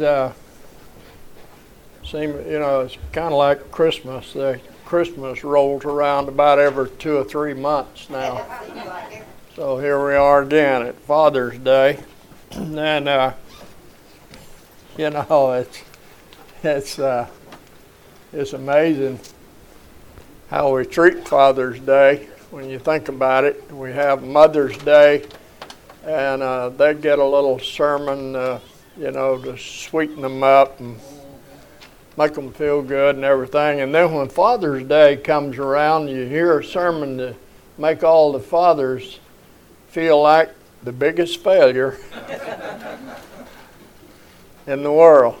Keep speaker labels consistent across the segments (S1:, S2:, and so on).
S1: uh, seem you know it's kind of like Christmas. The Christmas rolls around about every two or three months now. So here we are again at Father's Day, and uh, you know it's it's uh, it's amazing how we treat Father's Day when you think about it. We have Mother's Day, and uh, they get a little sermon. You know, to sweeten them up and make them feel good and everything. And then when Father's Day comes around, you hear a sermon to make all the fathers feel like the biggest failure in the world.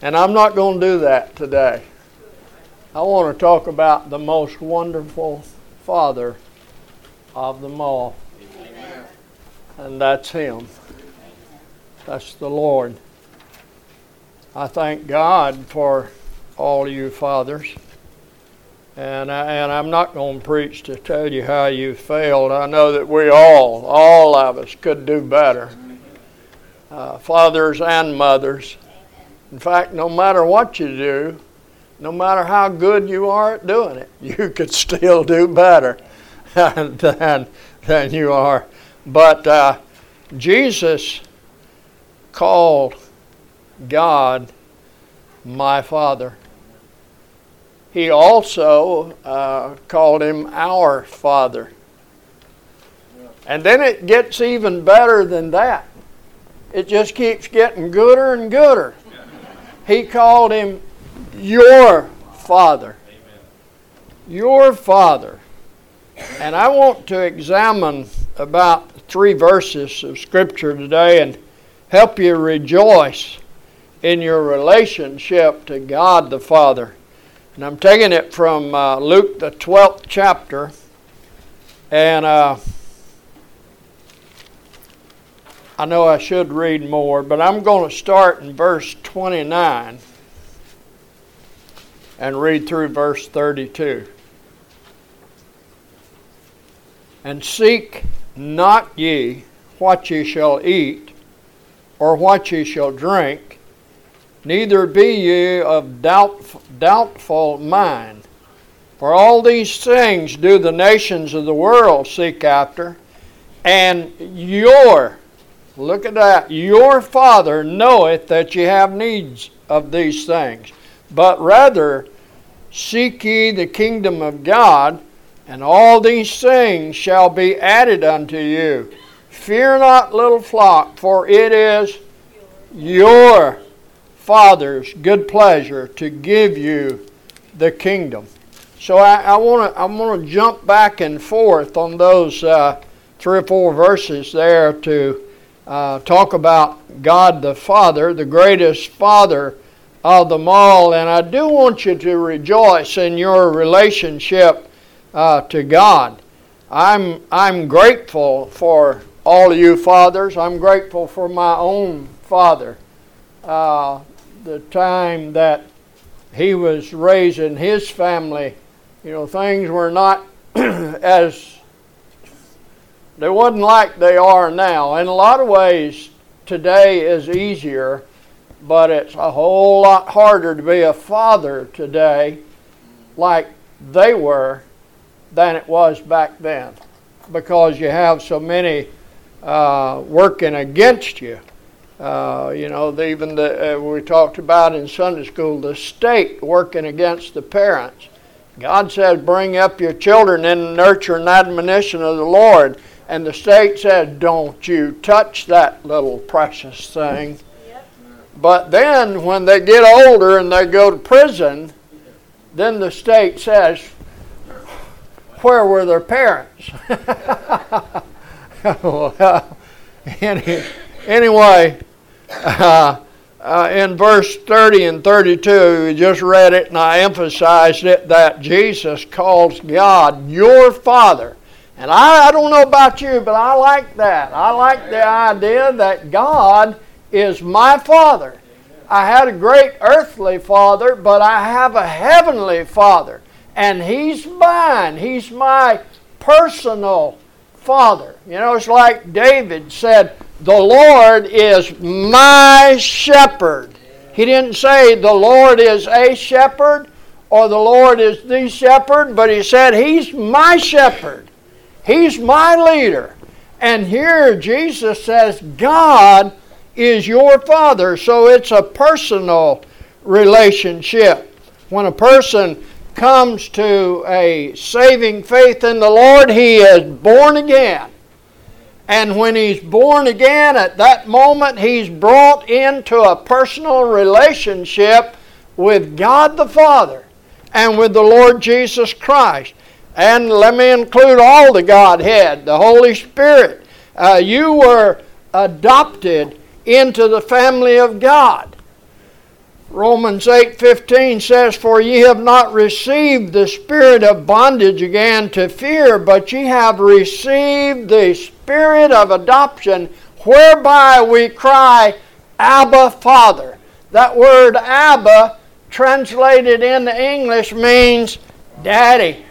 S1: And I'm not going to do that today. I want to talk about the most wonderful Father of them all. Amen. And that's Him. That's the Lord. I thank God for all you fathers. And, I, and I'm not going to preach to tell you how you failed. I know that we all, all of us, could do better. Uh, fathers and mothers. In fact, no matter what you do, no matter how good you are at doing it, you could still do better than, than you are. But uh, Jesus called God my Father. He also uh, called him our Father. And then it gets even better than that. It just keeps getting gooder and gooder. He called him your Father. Your Father. And I want to examine about three verses of Scripture today and help you rejoice in your relationship to God the Father. And I'm taking it from uh, Luke, the 12th chapter. And uh, I know I should read more, but I'm going to start in verse 29 and read through verse 32. And seek not ye what ye shall eat or what ye shall drink, neither be ye of doubt, doubtful mind. For all these things do the nations of the world seek after, and your, look at that, your Father knoweth that ye have needs of these things. But rather, seek ye the kingdom of God, and all these things shall be added unto you. Fear not, little flock, for it is your Father's good pleasure to give you the kingdom. So I want to I want to jump back and forth on those uh, three or four verses there to uh, talk about God the Father, the greatest Father of them all, and I do want you to rejoice in your relationship uh, to God. I'm I'm grateful for all of you fathers. I'm grateful for my own father. Uh, the time that he was raising his family, you know, things were not as they wasn't like they are now. In a lot of ways, today is easier, but it's a whole lot harder to be a father today, like they were, than it was back then, because you have so many uh, working against you. Uh, you know, even the, uh, we talked about in Sunday school the state working against the parents. God says, bring up your children in the nurture and admonition of the Lord. And the state says, don't you touch that little precious thing. But then when they get older and they go to prison, then the state says, where were their parents? well, any, anyway, uh, uh, in verse 30 and 32, we just read it and I emphasized it that Jesus calls God your Father. And I, I don't know about you, but I like that. I like the idea that God is my Father. I had a great earthly father, but I have a heavenly father. And he's mine. He's my personal father. You know, it's like David said, the Lord is my shepherd. He didn't say the Lord is a shepherd or the Lord is the shepherd, but he said he's my shepherd. He's my leader. And here Jesus says God is your father. So it's a personal relationship. When a person comes to a saving faith in the Lord, he is born again. And when he's born again, at that moment, he's brought into a personal relationship with God the Father and with the Lord Jesus Christ. And let me include all the Godhead, the Holy Spirit. Uh, you were adopted into the family of God. Romans 8:15 says for ye have not received the spirit of bondage again to fear but ye have received the spirit of adoption whereby we cry abba father that word abba translated into English means daddy.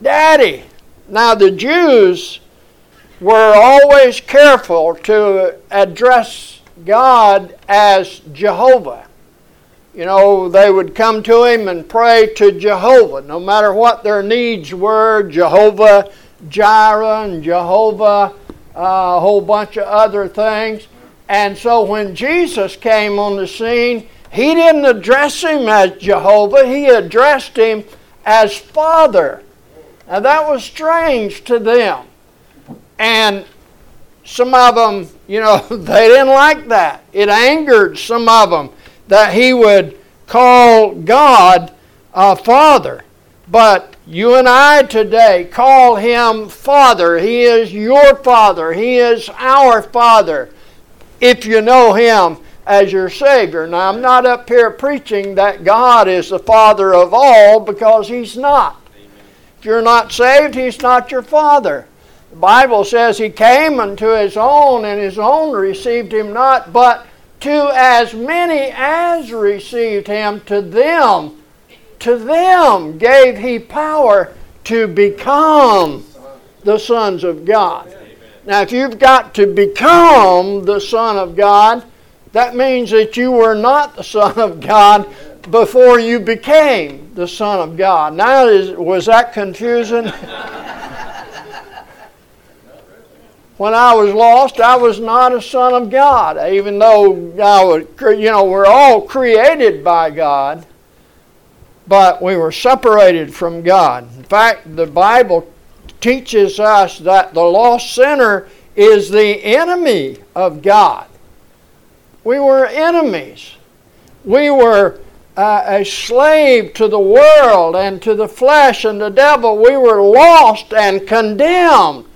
S1: Daddy. Now the Jews were always careful to address God as Jehovah you know, they would come to him and pray to Jehovah, no matter what their needs were Jehovah Jireh and Jehovah, uh, a whole bunch of other things. And so when Jesus came on the scene, he didn't address him as Jehovah, he addressed him as Father. Now that was strange to them. And some of them, you know, they didn't like that. It angered some of them that he would call God a Father. But you and I today call him Father. He is your Father. He is our Father if you know him as your Savior. Now, I'm not up here preaching that God is the Father of all because He's not. If you're not saved, He's not your Father. The Bible says He came unto His own, and His own received Him not, but to as many as received him, to them, to them gave he power to become the sons of God. Now, if you've got to become the Son of God, that means that you were not the Son of God before you became the Son of God. Now, is, was that confusing? When I was lost, I was not a son of God, even though I was, you know, we're all created by God, but we were separated from God. In fact, the Bible teaches us that the lost sinner is the enemy of God. We were enemies. We were uh, a slave to the world and to the flesh and the devil. We were lost and condemned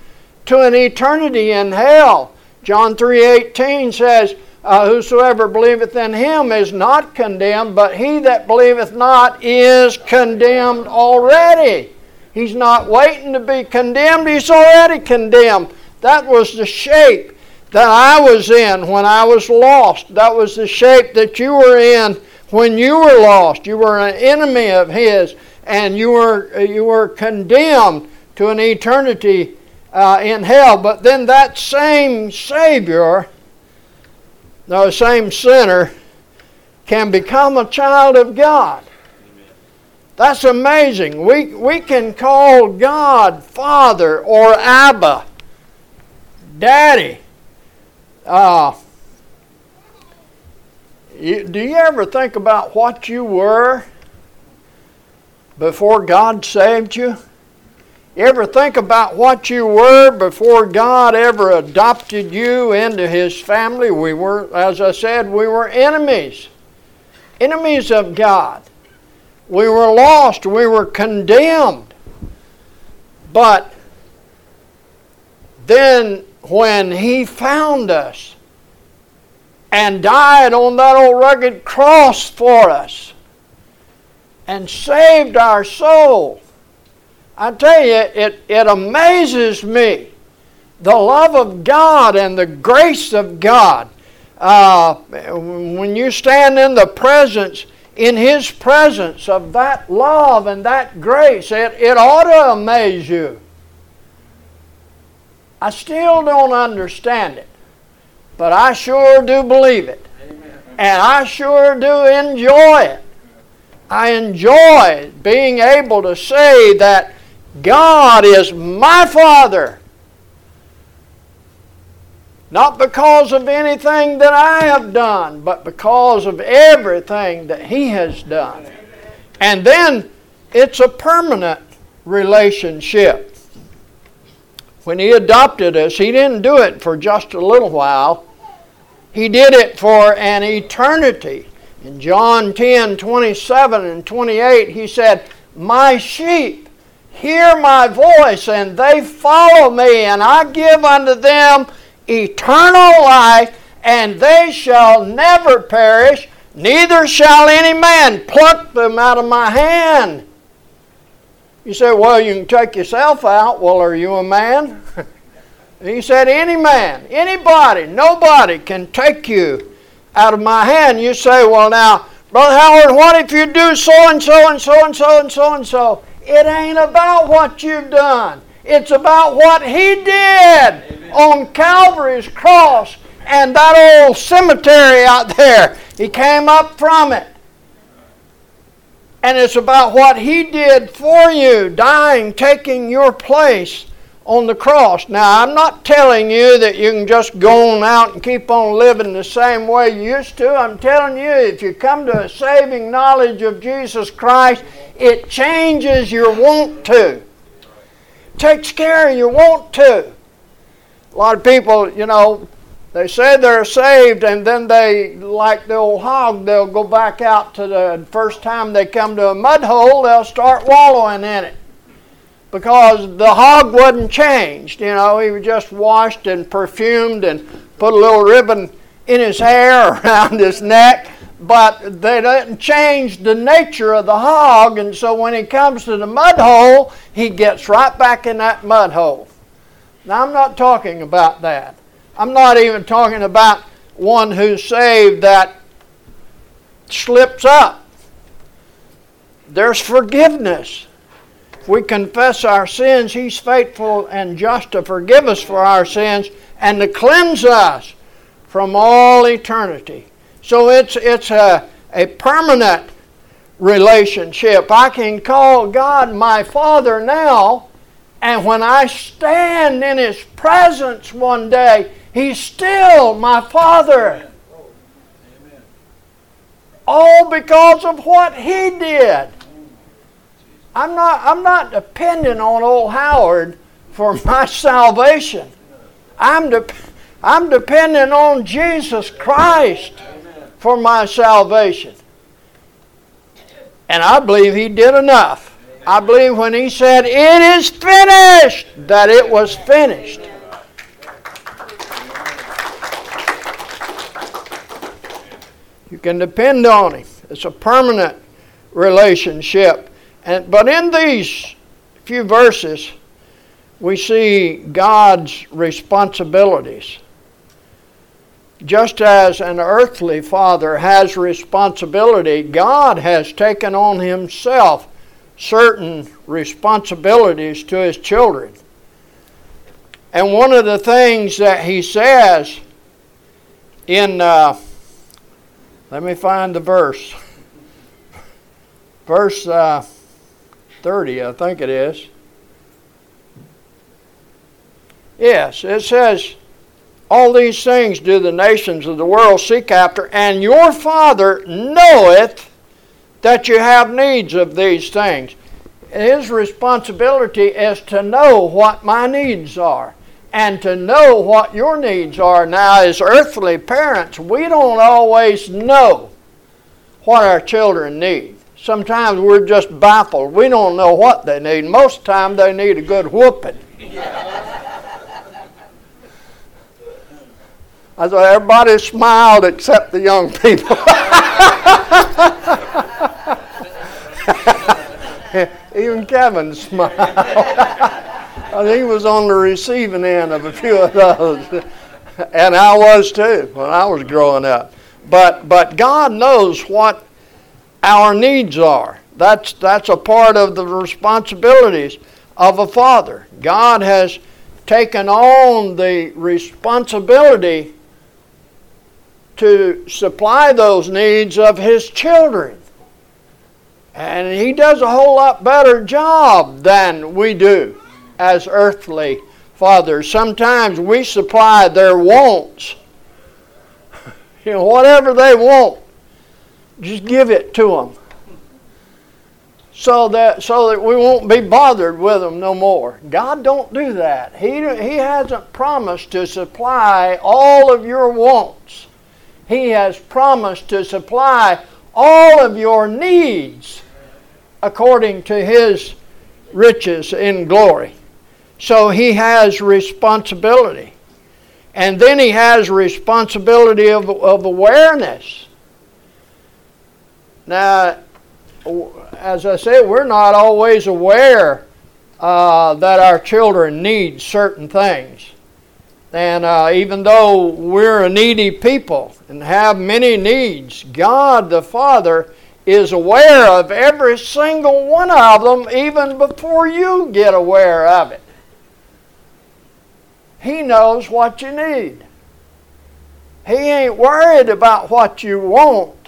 S1: to an eternity in hell. John 3:18 says, uh, "Whosoever believeth in him is not condemned, but he that believeth not is condemned already." He's not waiting to be condemned, he's already condemned. That was the shape that I was in when I was lost. That was the shape that you were in when you were lost. You were an enemy of his and you were you were condemned to an eternity uh, in hell. But then that same Savior, the same sinner, can become a child of God. That's amazing. We, we can call God Father or Abba, Daddy. Uh, you, do you ever think about what you were before God saved you? You ever think about what you were before God ever adopted you into His family? We were, as I said, we were enemies, enemies of God. We were lost, we were condemned. But then when He found us and died on that old rugged cross for us and saved our soul, I tell you, it, it amazes me the love of God and the grace of God. Uh, when you stand in the presence, in His presence of that love and that grace, it, it ought to amaze you. I still don't understand it. but I sure do believe it. And I sure do enjoy it. I enjoy being able to say that God is my Father. Not because of anything that I have done, but because of everything that He has done. And then it's a permanent relationship. When He adopted us, He didn't do it for just a little while, He did it for an eternity. In John 10 27 and 28, He said, My sheep hear my voice, and they follow me, and I give unto them eternal life, and they shall never perish, neither shall any man pluck them out of my hand. You say, well, you can take yourself out. Well, are you a man? he said, any man, anybody, nobody can take you out of my hand. You say, well, now, Brother Howard, what if you do so and so and so and so and so and so? It ain't about what you've done. It's about what He did Amen. on Calvary's cross and that old cemetery out there. He came up from it. And it's about what He did for you, dying, taking your place on the cross. Now, I'm not telling you that you can just go on out and keep on living the same way you used to. I'm telling you, if you come to a saving knowledge of Jesus Christ, it changes your want to. Takes care of your want to. A lot of people, you know, they say they're saved and then they, like the old hog, they'll go back out to the first time they come to a mud hole, they'll start wallowing in it because the hog wasn't changed. You know, he was just washed and perfumed and put a little ribbon in his hair around his neck, but they didn't change the nature of the hog, and so when he comes to the mud hole, he gets right back in that mud hole. Now, I'm not talking about that. I'm not even talking about one who's saved that slips up. There's forgiveness. If we confess our sins, He's faithful and just to forgive us for our sins and to cleanse us from all eternity. So it's, it's a, a permanent relationship. I can call God my Father now, and when I stand in His presence one day, He's still my Father. All because of what He did. I'm not, I'm not depending on old Howard for my salvation. I'm, de- I'm depending on Jesus Christ for my salvation. And I believe He did enough. I believe when He said, It is finished, that it was finished. You can depend on Him. It's a permanent relationship. And, but in these few verses, we see God's responsibilities. Just as an earthly father has responsibility, God has taken on himself certain responsibilities to his children. And one of the things that he says in, uh, let me find the verse, verse uh, 30, I think it is. Yes, it says, All these things do the nations of the world seek after, and your Father knoweth that you have needs of these things. His responsibility is to know what my needs are and to know what your needs are. Now, as earthly parents, we don't always know what our children need sometimes we're just baffled. We don't know what they need. Most of the time, they need a good whooping. I thought everybody smiled except the young people. Even Kevin smiled. He was on the receiving end of a few of those. And I was too when I was growing up. But, but God knows what our needs are. That's, that's a part of the responsibilities of a father. God has taken on the responsibility to supply those needs of His children. And He does a whole lot better job than we do as earthly fathers. Sometimes we supply their wants. You know, whatever they want, just give it to them so that so that we won't be bothered with them no more. God don't do that. He he hasn't promised to supply all of your wants. He has promised to supply all of your needs according to his riches in glory. So he has responsibility. And then he has responsibility of, of awareness. Now, as I say, we're not always aware uh, that our children need certain things. And uh, even though we're a needy people and have many needs, God the Father is aware of every single one of them even before you get aware of it. He knows what you need. He ain't worried about what you want.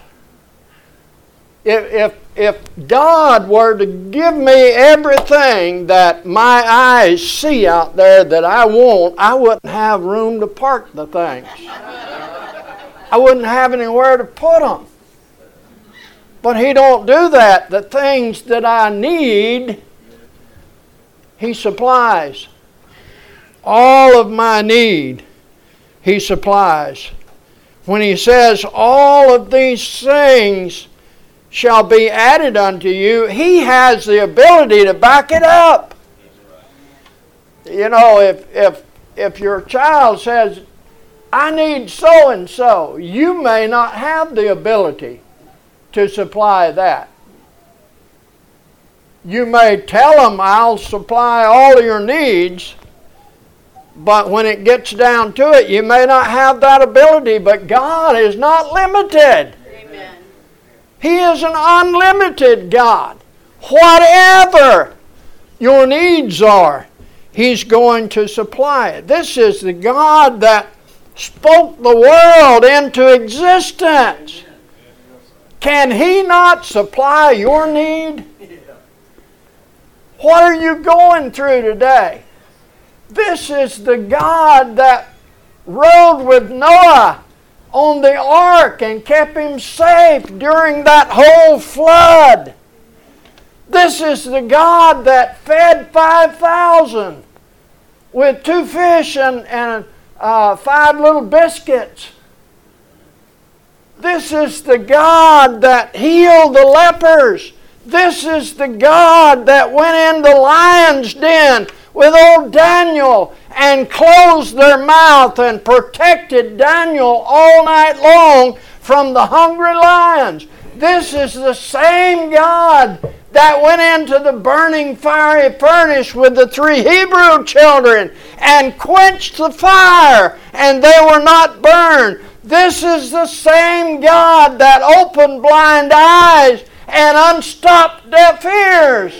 S1: If, if if God were to give me everything that my eyes see out there that I want, I wouldn't have room to park the things. I wouldn't have anywhere to put them. But he don't do that. The things that I need, he supplies. All of my need, he supplies. When he says all of these things shall be added unto you, he has the ability to back it up. You know, if if if your child says, I need so and so, you may not have the ability to supply that. You may tell them, I'll supply all your needs, but when it gets down to it, you may not have that ability. But God is not limited. He is an unlimited God. Whatever your needs are, He's going to supply it. This is the God that spoke the world into existence. Can He not supply your need? What are you going through today? This is the God that rode with Noah on the ark and kept him safe during that whole flood. This is the God that fed 5,000 with two fish and, and uh, five little biscuits. This is the God that healed the lepers. This is the God that went in the lion's den with old Daniel and closed their mouth and protected Daniel all night long from the hungry lions. This is the same God that went into the burning fiery furnace with the three Hebrew children and quenched the fire, and they were not burned. This is the same God that opened blind eyes and unstopped deaf ears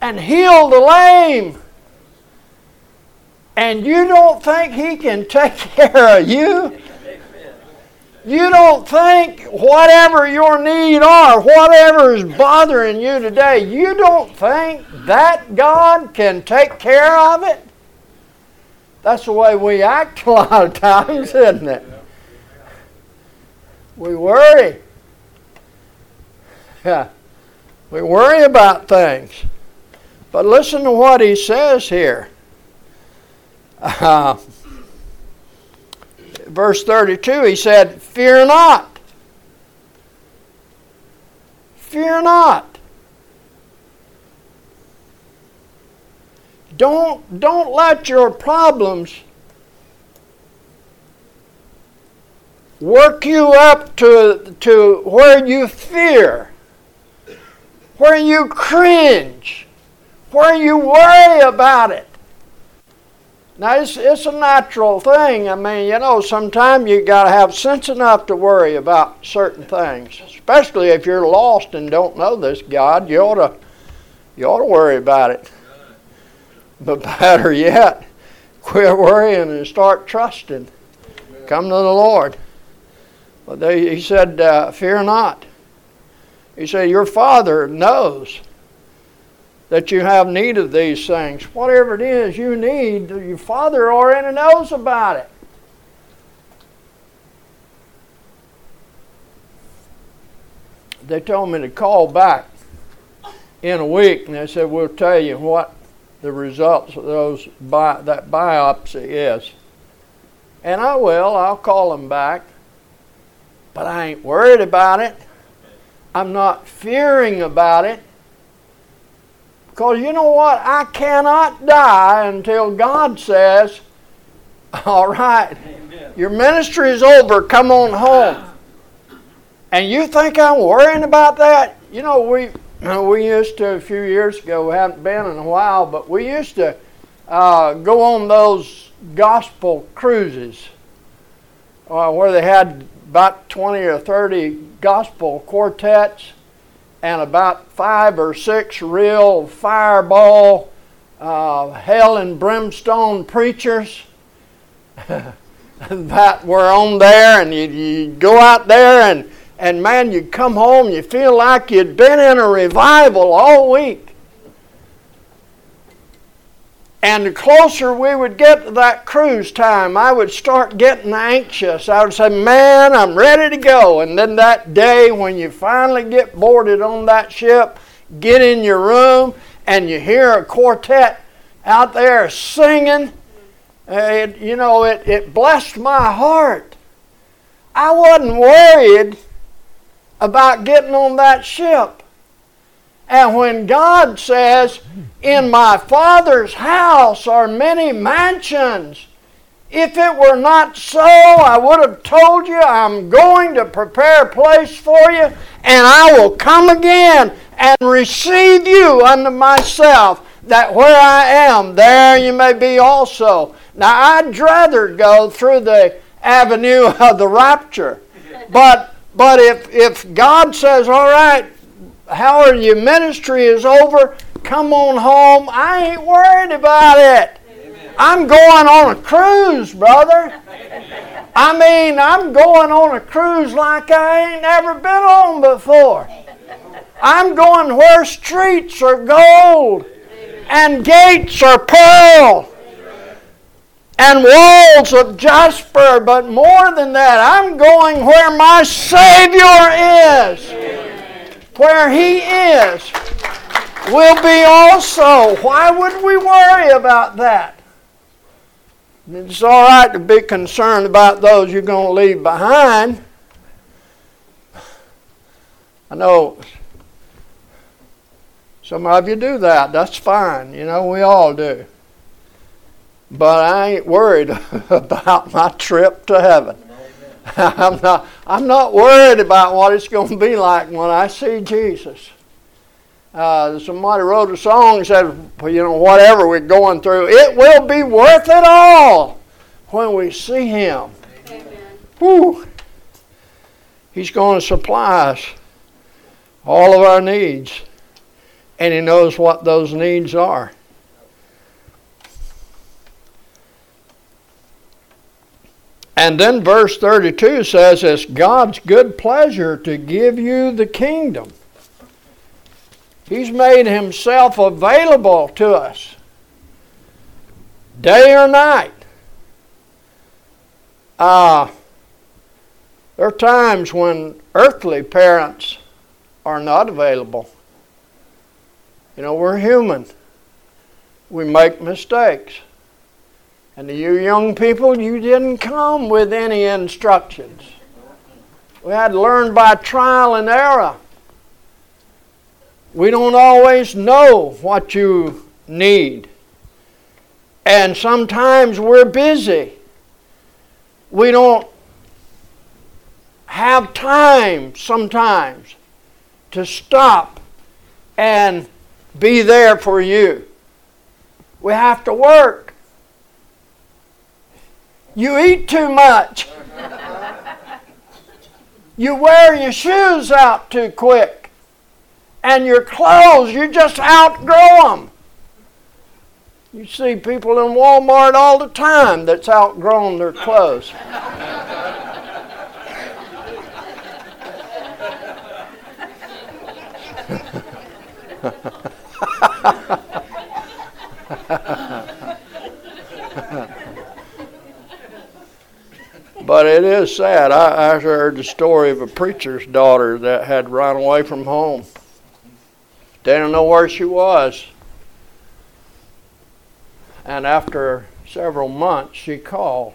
S1: and heal the lame. And you don't think He can take care of you? You don't think whatever your need are, whatever is bothering you today, you don't think that God can take care of it? That's the way we act a lot of times, isn't it? We worry. Yeah. We worry about things. But listen to what he says here. Uh, verse 32, he said, Fear not. Fear not. Don't, don't let your problems work you up to, to where you fear, where you cringe where you worry about it. Now, it's, it's a natural thing. I mean, you know, sometimes you got to have sense enough to worry about certain things, especially if you're lost and don't know this God. You ought to, you ought to worry about it. But better yet, quit worrying and start trusting. Come to the Lord. But they, he said, uh, Fear not. He said, Your Father knows that you have need of these things. Whatever it is you need, your Father already knows about it. They told me to call back in a week, and they said, We'll tell you what the results of those bi- that biopsy is. And I will, I'll call them back. But I ain't worried about it. I'm not fearing about it. Because you know what? I cannot die until God says, All right, Amen. your ministry is over, come on home. And you think I'm worrying about that? You know, we we used to a few years ago. We haven't been in a while, but we used to uh, go on those gospel cruises uh, where they had about 20 or 30 gospel quartets and about five or six real fireball, uh, hell and brimstone preachers that were on there, and you, you go out there and and man, you come home, you feel like you'd been in a revival all week. And the closer we would get to that cruise time, I would start getting anxious. I would say, Man, I'm ready to go. And then that day, when you finally get boarded on that ship, get in your room, and you hear a quartet out there singing, it, you know, it, it blessed my heart. I wasn't worried about getting on that ship. And when God says, In my Father's house are many mansions, if it were not so, I would have told you, I'm going to prepare a place for you, and I will come again and receive you unto myself, that where I am, there you may be also. Now, I'd rather go through the avenue of the rapture, but but if, if God says, all right, Howard, your ministry is over, come on home, I ain't worried about it. Amen. I'm going on a cruise, brother. I mean, I'm going on a cruise like I ain't never been on before. I'm going where streets are gold and gates are pearl and walls of jasper, but more than that, I'm going where my Savior is. Where He is will be also. Why would we worry about that? It's all right to be concerned about those you're going to leave behind. I know some of you do that. That's fine. You know, we all do. But I ain't worried about my trip to heaven. I'm not, I'm not worried about what it's going to be like when I see Jesus. Uh, somebody wrote a song and said, you know, whatever we're going through, it will be worth it all when we see Him. Amen. Whew. He's going to supply us all of our needs, and He knows what those needs are. And then verse 32 says, It's God's good pleasure to give you the kingdom. He's made Himself available to us day or night. Uh, there are times when earthly parents are not available. You know, we're human, we make mistakes. And to you young people, you didn't come with any instructions. We had to learn by trial and error. We don't always know what you need. And sometimes we're busy. We don't have time sometimes to stop and be there for you. We have to work. You eat too much. You wear your shoes out too quick. And your clothes, you just outgrow them. You see people in Walmart all the time that's outgrown their clothes. but it is sad. I, I heard the story of a preacher's daughter that had run away from home. They didn't know where she was. And after several months, she called.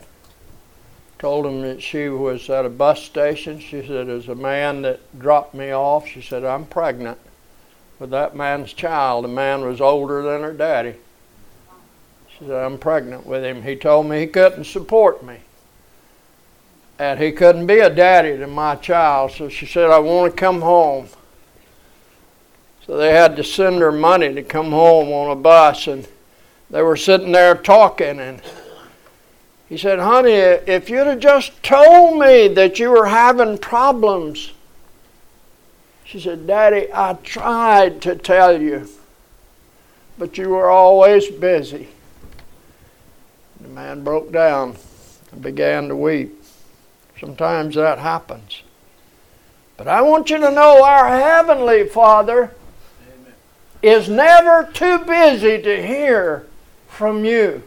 S1: Told him that she was at a bus station. She said, There's a man that dropped me off. She said, I'm pregnant with that man's child. The man was older than her daddy. She said, I'm pregnant with him. He told me he couldn't support me. And he couldn't be a daddy to my child. So she said, I want to come home. So they had to send her money to come home on a bus. And they were sitting there talking. And he said, Honey, if you'd have just told me that you were having problems. She said, Daddy, I tried to tell you, but you were always busy. The man broke down and began to weep. Sometimes that happens. But I want you to know our Heavenly Father Amen. is never too busy to hear from you.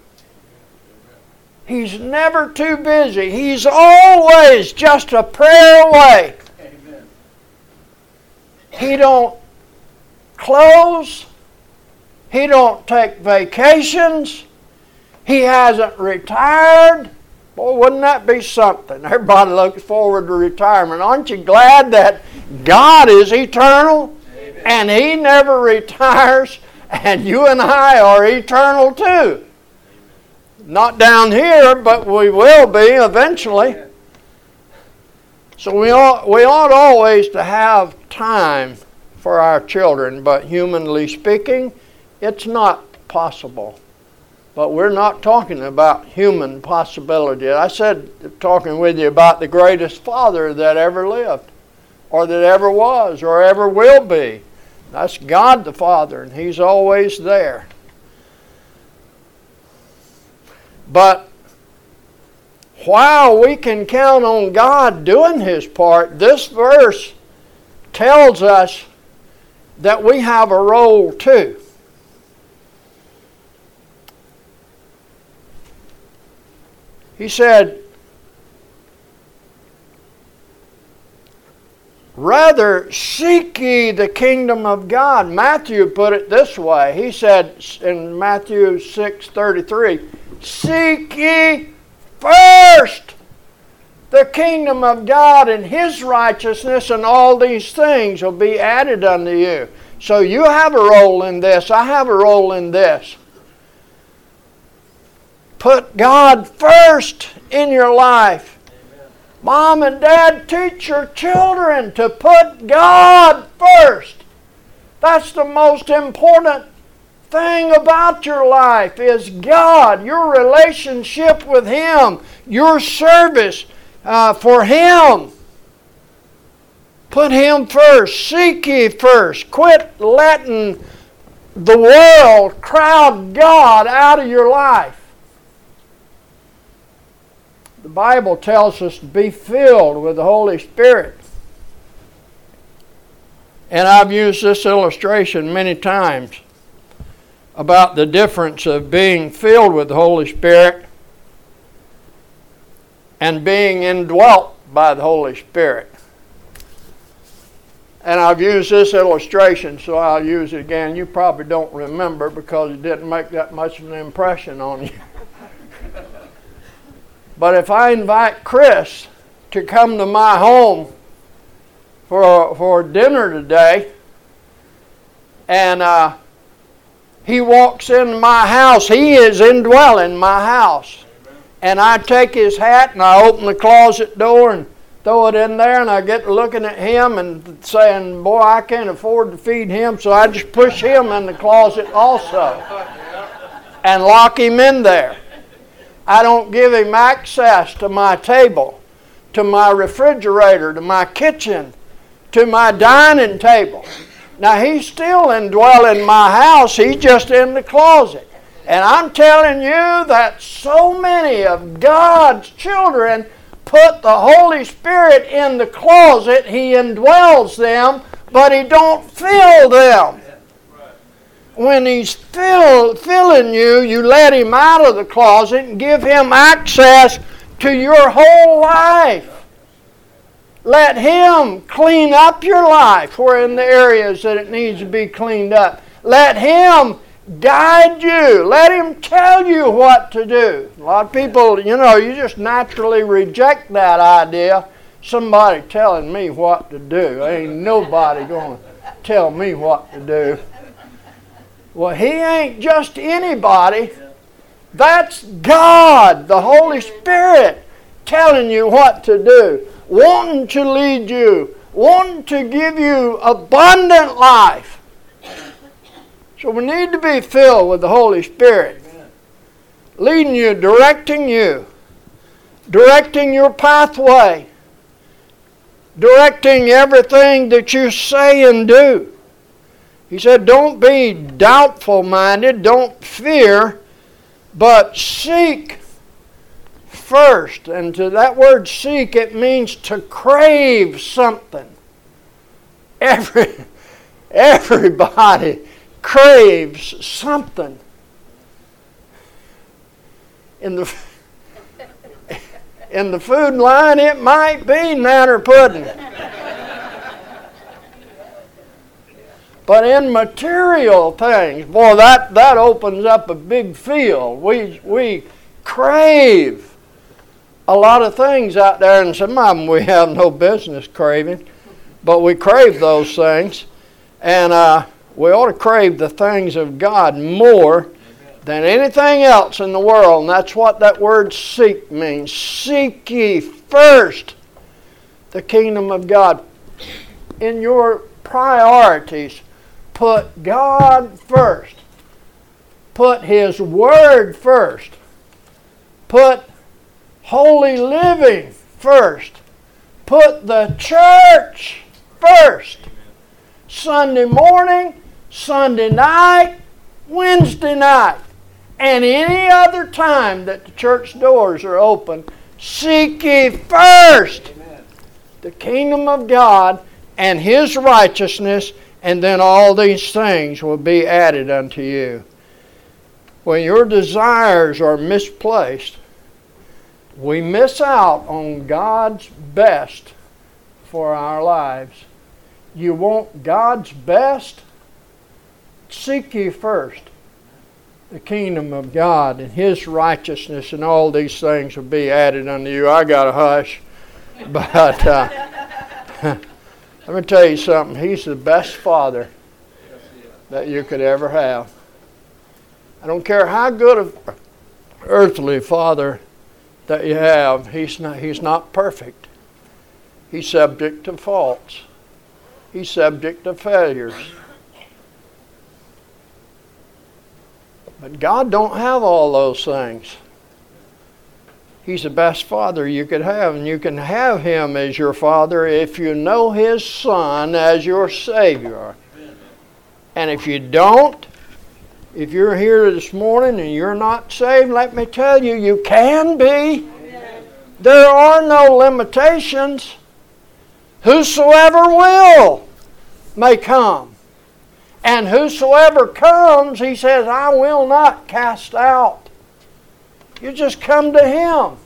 S1: He's never too busy. He's always just a prayer away. Amen. He don't close. He don't take vacations. He hasn't retired. Boy, wouldn't that be something? Everybody looks forward to retirement. Aren't you glad that God is eternal Amen. and He never retires and you and I are eternal too? Not down here, but we will be eventually. So we ought, we ought always to have time for our children, but humanly speaking, it's not possible. But we're not talking about human possibility. I said, talking with you about the greatest father that ever lived, or that ever was, or ever will be. That's God the Father, and He's always there. But while we can count on God doing His part, this verse tells us that we have a role too. He said, Rather seek ye the kingdom of God. Matthew put it this way. He said in Matthew 6:33, Seek ye first the kingdom of God and his righteousness, and all these things will be added unto you. So you have a role in this. I have a role in this. Put God first in your life. Mom and dad, teach your children to put God first. That's the most important thing about your life is God, your relationship with Him, your service uh, for Him. Put Him first. Seek ye first. Quit letting the world crowd God out of your life. The Bible tells us to be filled with the Holy Spirit. And I've used this illustration many times about the difference of being filled with the Holy Spirit and being indwelt by the Holy Spirit. And I've used this illustration, so I'll use it again. You probably don't remember because it didn't make that much of an impression on you. But if I invite Chris to come to my home for, for dinner today, and uh, he walks into my house, he is indwelling my house. And I take his hat and I open the closet door and throw it in there, and I get looking at him and saying, Boy, I can't afford to feed him, so I just push him in the closet also and lock him in there. I don't give him access to my table, to my refrigerator, to my kitchen, to my dining table. Now he's still indwelling my house, he's just in the closet. And I'm telling you that so many of God's children put the Holy Spirit in the closet, he indwells them, but he don't fill them. When he's fill, filling you, you let him out of the closet and give him access to your whole life. Let him clean up your life where in the areas that it needs to be cleaned up. Let him guide you. Let him tell you what to do. A lot of people, you know, you just naturally reject that idea. Somebody telling me what to do. Ain't nobody going to tell me what to do. Well, he ain't just anybody. That's God, the Holy Spirit, telling you what to do, wanting to lead you, wanting to give you abundant life. So we need to be filled with the Holy Spirit, leading you, directing you, directing your pathway, directing everything that you say and do. He said, Don't be doubtful minded, don't fear, but seek first. And to that word seek, it means to crave something. Every, everybody craves something. In the, in the food line, it might be nanner pudding. But in material things, boy, that, that opens up a big field. We, we crave a lot of things out there, and some of them we have no business craving, but we crave those things. And uh, we ought to crave the things of God more than anything else in the world. And that's what that word seek means. Seek ye first the kingdom of God. In your priorities, put God first. Put His Word first. Put holy living first. Put the church first. Sunday morning, Sunday night, Wednesday night, and any other time that the church doors are open, seek ye first Amen. the kingdom of God and His righteousness and then all these things will be added unto you. When your desires are misplaced, we miss out on God's best for our lives. You want God's best? Seek ye first the kingdom of God and His righteousness, and all these things will be added unto you. I got a hush, but. Uh, Let me tell you something. He's the best father that you could ever have. I don't care how good of earthly father that you have, he's not, he's not perfect. He's subject to faults. He's subject to failures. But God don't have all those things. He's the best father you could have, and you can have him as your father if you know his son as your Savior. And if you don't, if you're here this morning and you're not saved, let me tell you, you can be. There are no limitations. Whosoever will may come. And whosoever comes, he says, I will not cast out. You just come to Him.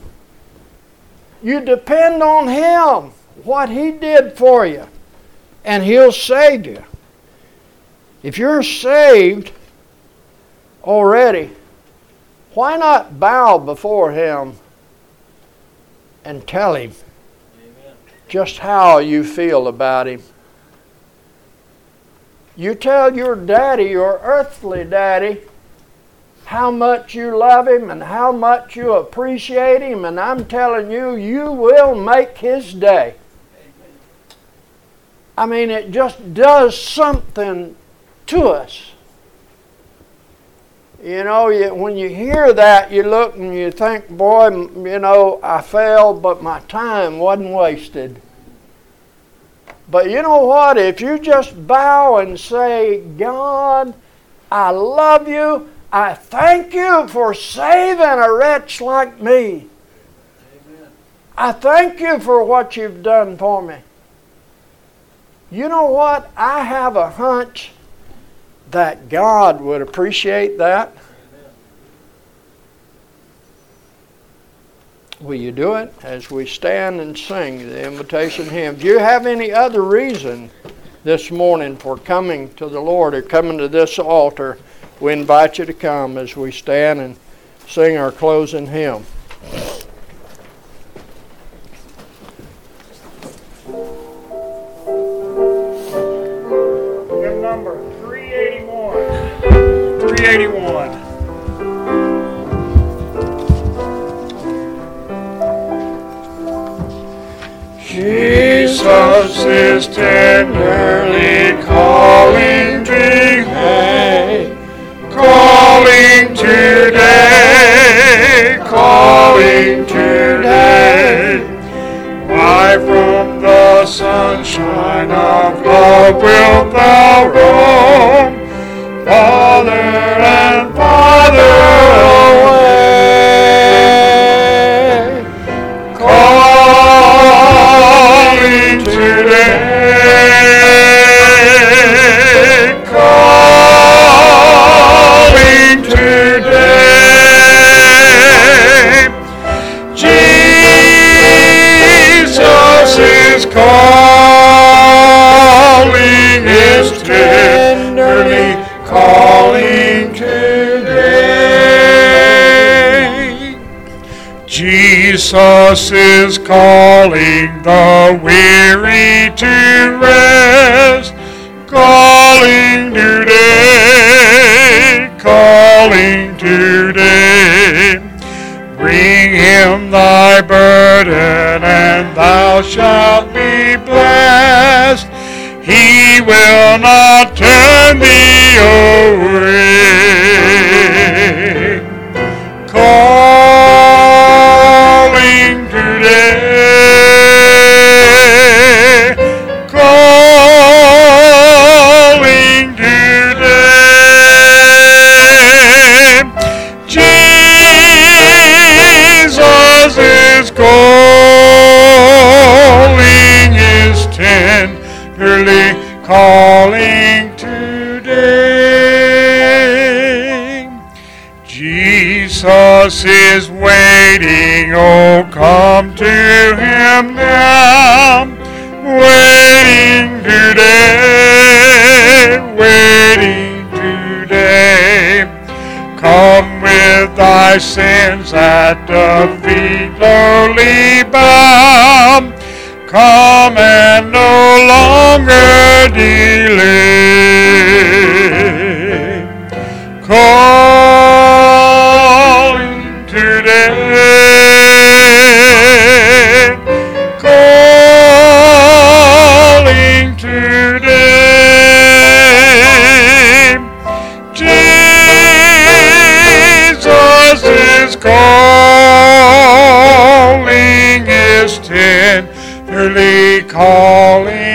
S1: You depend on Him, what He did for you, and He'll save you. If you're saved already, why not bow before Him and tell Him Amen. just how you feel about Him? You tell your daddy, your earthly daddy, how much you love him and how much you appreciate him, and I'm telling you, you will make his day. I mean, it just does something to us. You know, you, when you hear that, you look and you think, boy, you know, I failed, but my time wasn't wasted. But you know what? If you just bow and say, God, I love you, I thank you for saving a wretch like me. Amen. I thank you for what you've done for me. You know what? I have a hunch
S2: that God would appreciate that? Will you do it as we stand and sing the invitation hymn? Do you have any other reason this morning for coming to the Lord or coming to this altar? We invite you to come as we stand and sing our closing hymn.
S3: Calling today. Jesus is waiting, oh come to him now. Waiting today, waiting today. Come with thy sins at the feet lowly bow. Come and no longer delay. Calling today, calling today. Jesus is calling, is tenderly calling